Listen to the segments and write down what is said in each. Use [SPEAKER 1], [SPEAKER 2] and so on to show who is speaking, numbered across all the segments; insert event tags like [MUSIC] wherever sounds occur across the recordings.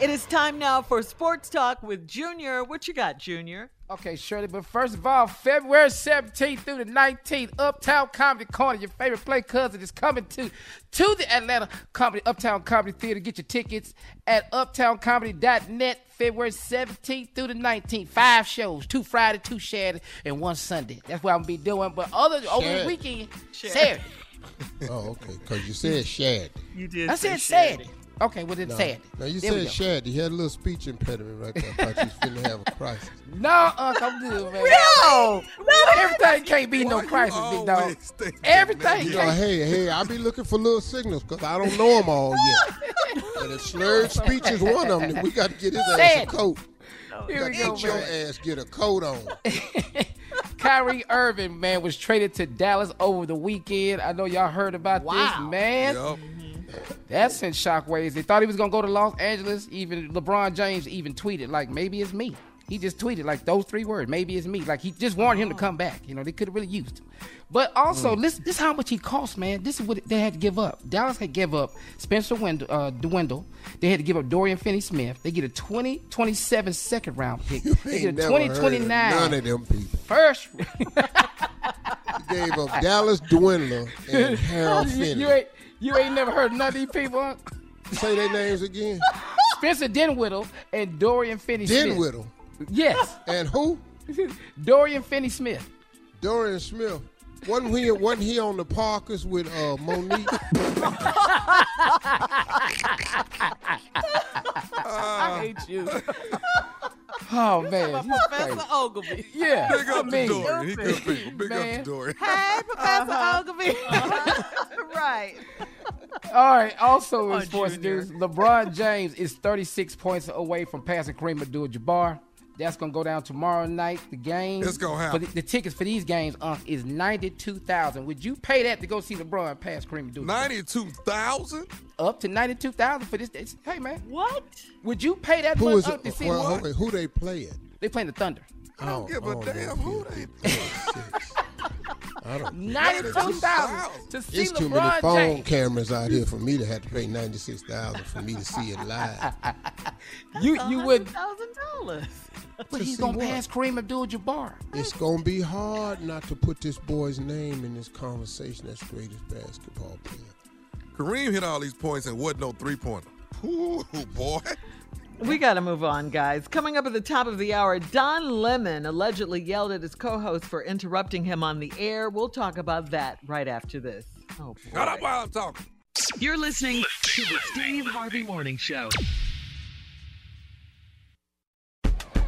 [SPEAKER 1] It is time now for Sports Talk with Junior. What you got, Junior?
[SPEAKER 2] Okay, Shirley, but first of all, February 17th through the 19th, Uptown Comedy Corner, your favorite play cousin, is coming to to the Atlanta Comedy Uptown Comedy Theater. Get your tickets at uptowncomedy.net, February 17th through the 19th. Five shows, two Friday, two Saturday, and one Sunday. That's what I'm gonna be doing. But other over the weekend, Saturday.
[SPEAKER 3] Oh, okay. Because you said shad.
[SPEAKER 1] You did.
[SPEAKER 2] I said Saturday. Okay, well then
[SPEAKER 3] No,
[SPEAKER 2] Saturday.
[SPEAKER 3] no, you
[SPEAKER 2] There
[SPEAKER 3] said
[SPEAKER 2] go.
[SPEAKER 3] shad. You had a little speech impediment right there. I thought you was [LAUGHS] finna have a crisis.
[SPEAKER 2] No, Unc, I'm good, man.
[SPEAKER 1] No,
[SPEAKER 2] Everything can't be no crisis, big dog. Everything
[SPEAKER 3] You know, hey, hey, I be looking for little signals because I don't know them all yet. [LAUGHS] and if slurred speech is one of them, we got to get his ass
[SPEAKER 2] Say
[SPEAKER 3] a
[SPEAKER 2] it.
[SPEAKER 3] coat.
[SPEAKER 2] Here we
[SPEAKER 3] Get
[SPEAKER 2] go,
[SPEAKER 3] your ass get a coat on. [LAUGHS]
[SPEAKER 2] Kyrie Irving, man, was traded to Dallas over the weekend. I know y'all heard about this, man. That sent shockwaves. They thought he was gonna go to Los Angeles. Even LeBron James even tweeted like, "Maybe it's me." He just tweeted like those three words, "Maybe it's me." Like he just wanted him to come back. You know, they could have really used him. But also, listen, this is how much he cost, man. This is what they had to give up. Dallas had to give up Spencer Wendell, uh, Dwindle. They had to give up Dorian Finney-Smith. They get a 2027 second round pick. They get a
[SPEAKER 3] never heard of
[SPEAKER 2] 2029
[SPEAKER 3] None of them people.
[SPEAKER 2] first. [LAUGHS]
[SPEAKER 3] Gave up Dallas Dwindler and [LAUGHS] Harold Finney.
[SPEAKER 2] you ain't you ain't never heard none of these people.
[SPEAKER 3] Say their names again.
[SPEAKER 2] Spencer Dinwiddie and Dorian Finney-Smith. Yes,
[SPEAKER 3] And who? [LAUGHS]
[SPEAKER 2] Dorian Finney-Smith.
[SPEAKER 3] Dorian Smith. Wasn't he, wasn't he on the Parkers with uh, Mo'Nique? [LAUGHS] [LAUGHS]
[SPEAKER 2] I hate you. Oh man,
[SPEAKER 1] Professor. Oglevee. [LAUGHS]
[SPEAKER 2] Yeah,
[SPEAKER 4] Big up to
[SPEAKER 2] mean,
[SPEAKER 4] Dorian. He good people. Big up
[SPEAKER 2] Man.
[SPEAKER 4] to Dorian.
[SPEAKER 1] Hey, Professor uh-huh. Oglevee. Uh-huh. [LAUGHS] right.
[SPEAKER 2] All right. Also, in sports news, LeBron James is 36 points away from passing Kareem Abdul-Jabbar. That's gonna go down tomorrow night. The game.
[SPEAKER 4] It's gonna
[SPEAKER 2] For
[SPEAKER 4] happen.
[SPEAKER 2] the, the tickets for these games, Unc, is 92,000. Would you pay that to go see LeBron pass Kareem Abdul-Jabbar?
[SPEAKER 4] Ninety-two thousand.
[SPEAKER 2] Up to 92,000 for this. it's- Hey man,
[SPEAKER 1] What?
[SPEAKER 2] would you pay that
[SPEAKER 3] Who
[SPEAKER 2] much
[SPEAKER 3] is
[SPEAKER 2] Unc, to see
[SPEAKER 3] Well,
[SPEAKER 2] LeBron?
[SPEAKER 3] who they playing?
[SPEAKER 2] They playing the Thunder.
[SPEAKER 3] I
[SPEAKER 4] don't give a oh, oh, damn who they.
[SPEAKER 3] I don't. [LAUGHS]
[SPEAKER 2] 92,000 to see
[SPEAKER 3] It's too many phone
[SPEAKER 2] James.
[SPEAKER 3] cameras out here for me to have to pay ninety six thousand for me to see it live. [LAUGHS]
[SPEAKER 2] You you would,
[SPEAKER 1] Thousand dollars.
[SPEAKER 2] but he's gonna
[SPEAKER 3] what?
[SPEAKER 2] pass Kareem Abdul-Jabbar.
[SPEAKER 3] It's gonna be hard not to put this boy's name in this conversation as greatest basketball player.
[SPEAKER 4] Kareem hit all these points and wasn't no three-pointer. Ooh, boy.
[SPEAKER 1] We got to move on, guys. Coming up at the top of the hour, Don Lemon allegedly yelled at his co host for interrupting him on the air. We'll talk about that right after this. Oh, boy.
[SPEAKER 4] Shut up while I'm talking.
[SPEAKER 5] You're listening to the Steve Harvey Morning Show.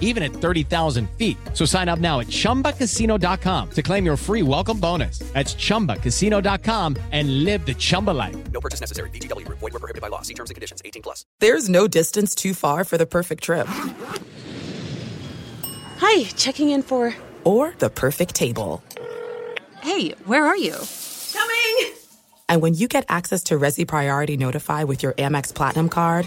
[SPEAKER 6] even at 30,000 feet. So sign up now at chumbacasino.com to claim your free welcome bonus. That's chumbacasino.com and live the Chumba life.
[SPEAKER 7] No purchase necessary. VGW, void, were prohibited by law. See terms and conditions 18 plus.
[SPEAKER 8] There's no distance too far for the perfect trip.
[SPEAKER 9] Hi, checking in for.
[SPEAKER 8] Or the perfect table.
[SPEAKER 9] Hey, where are you?
[SPEAKER 8] Coming! And when you get access to Resy Priority Notify with your Amex Platinum card.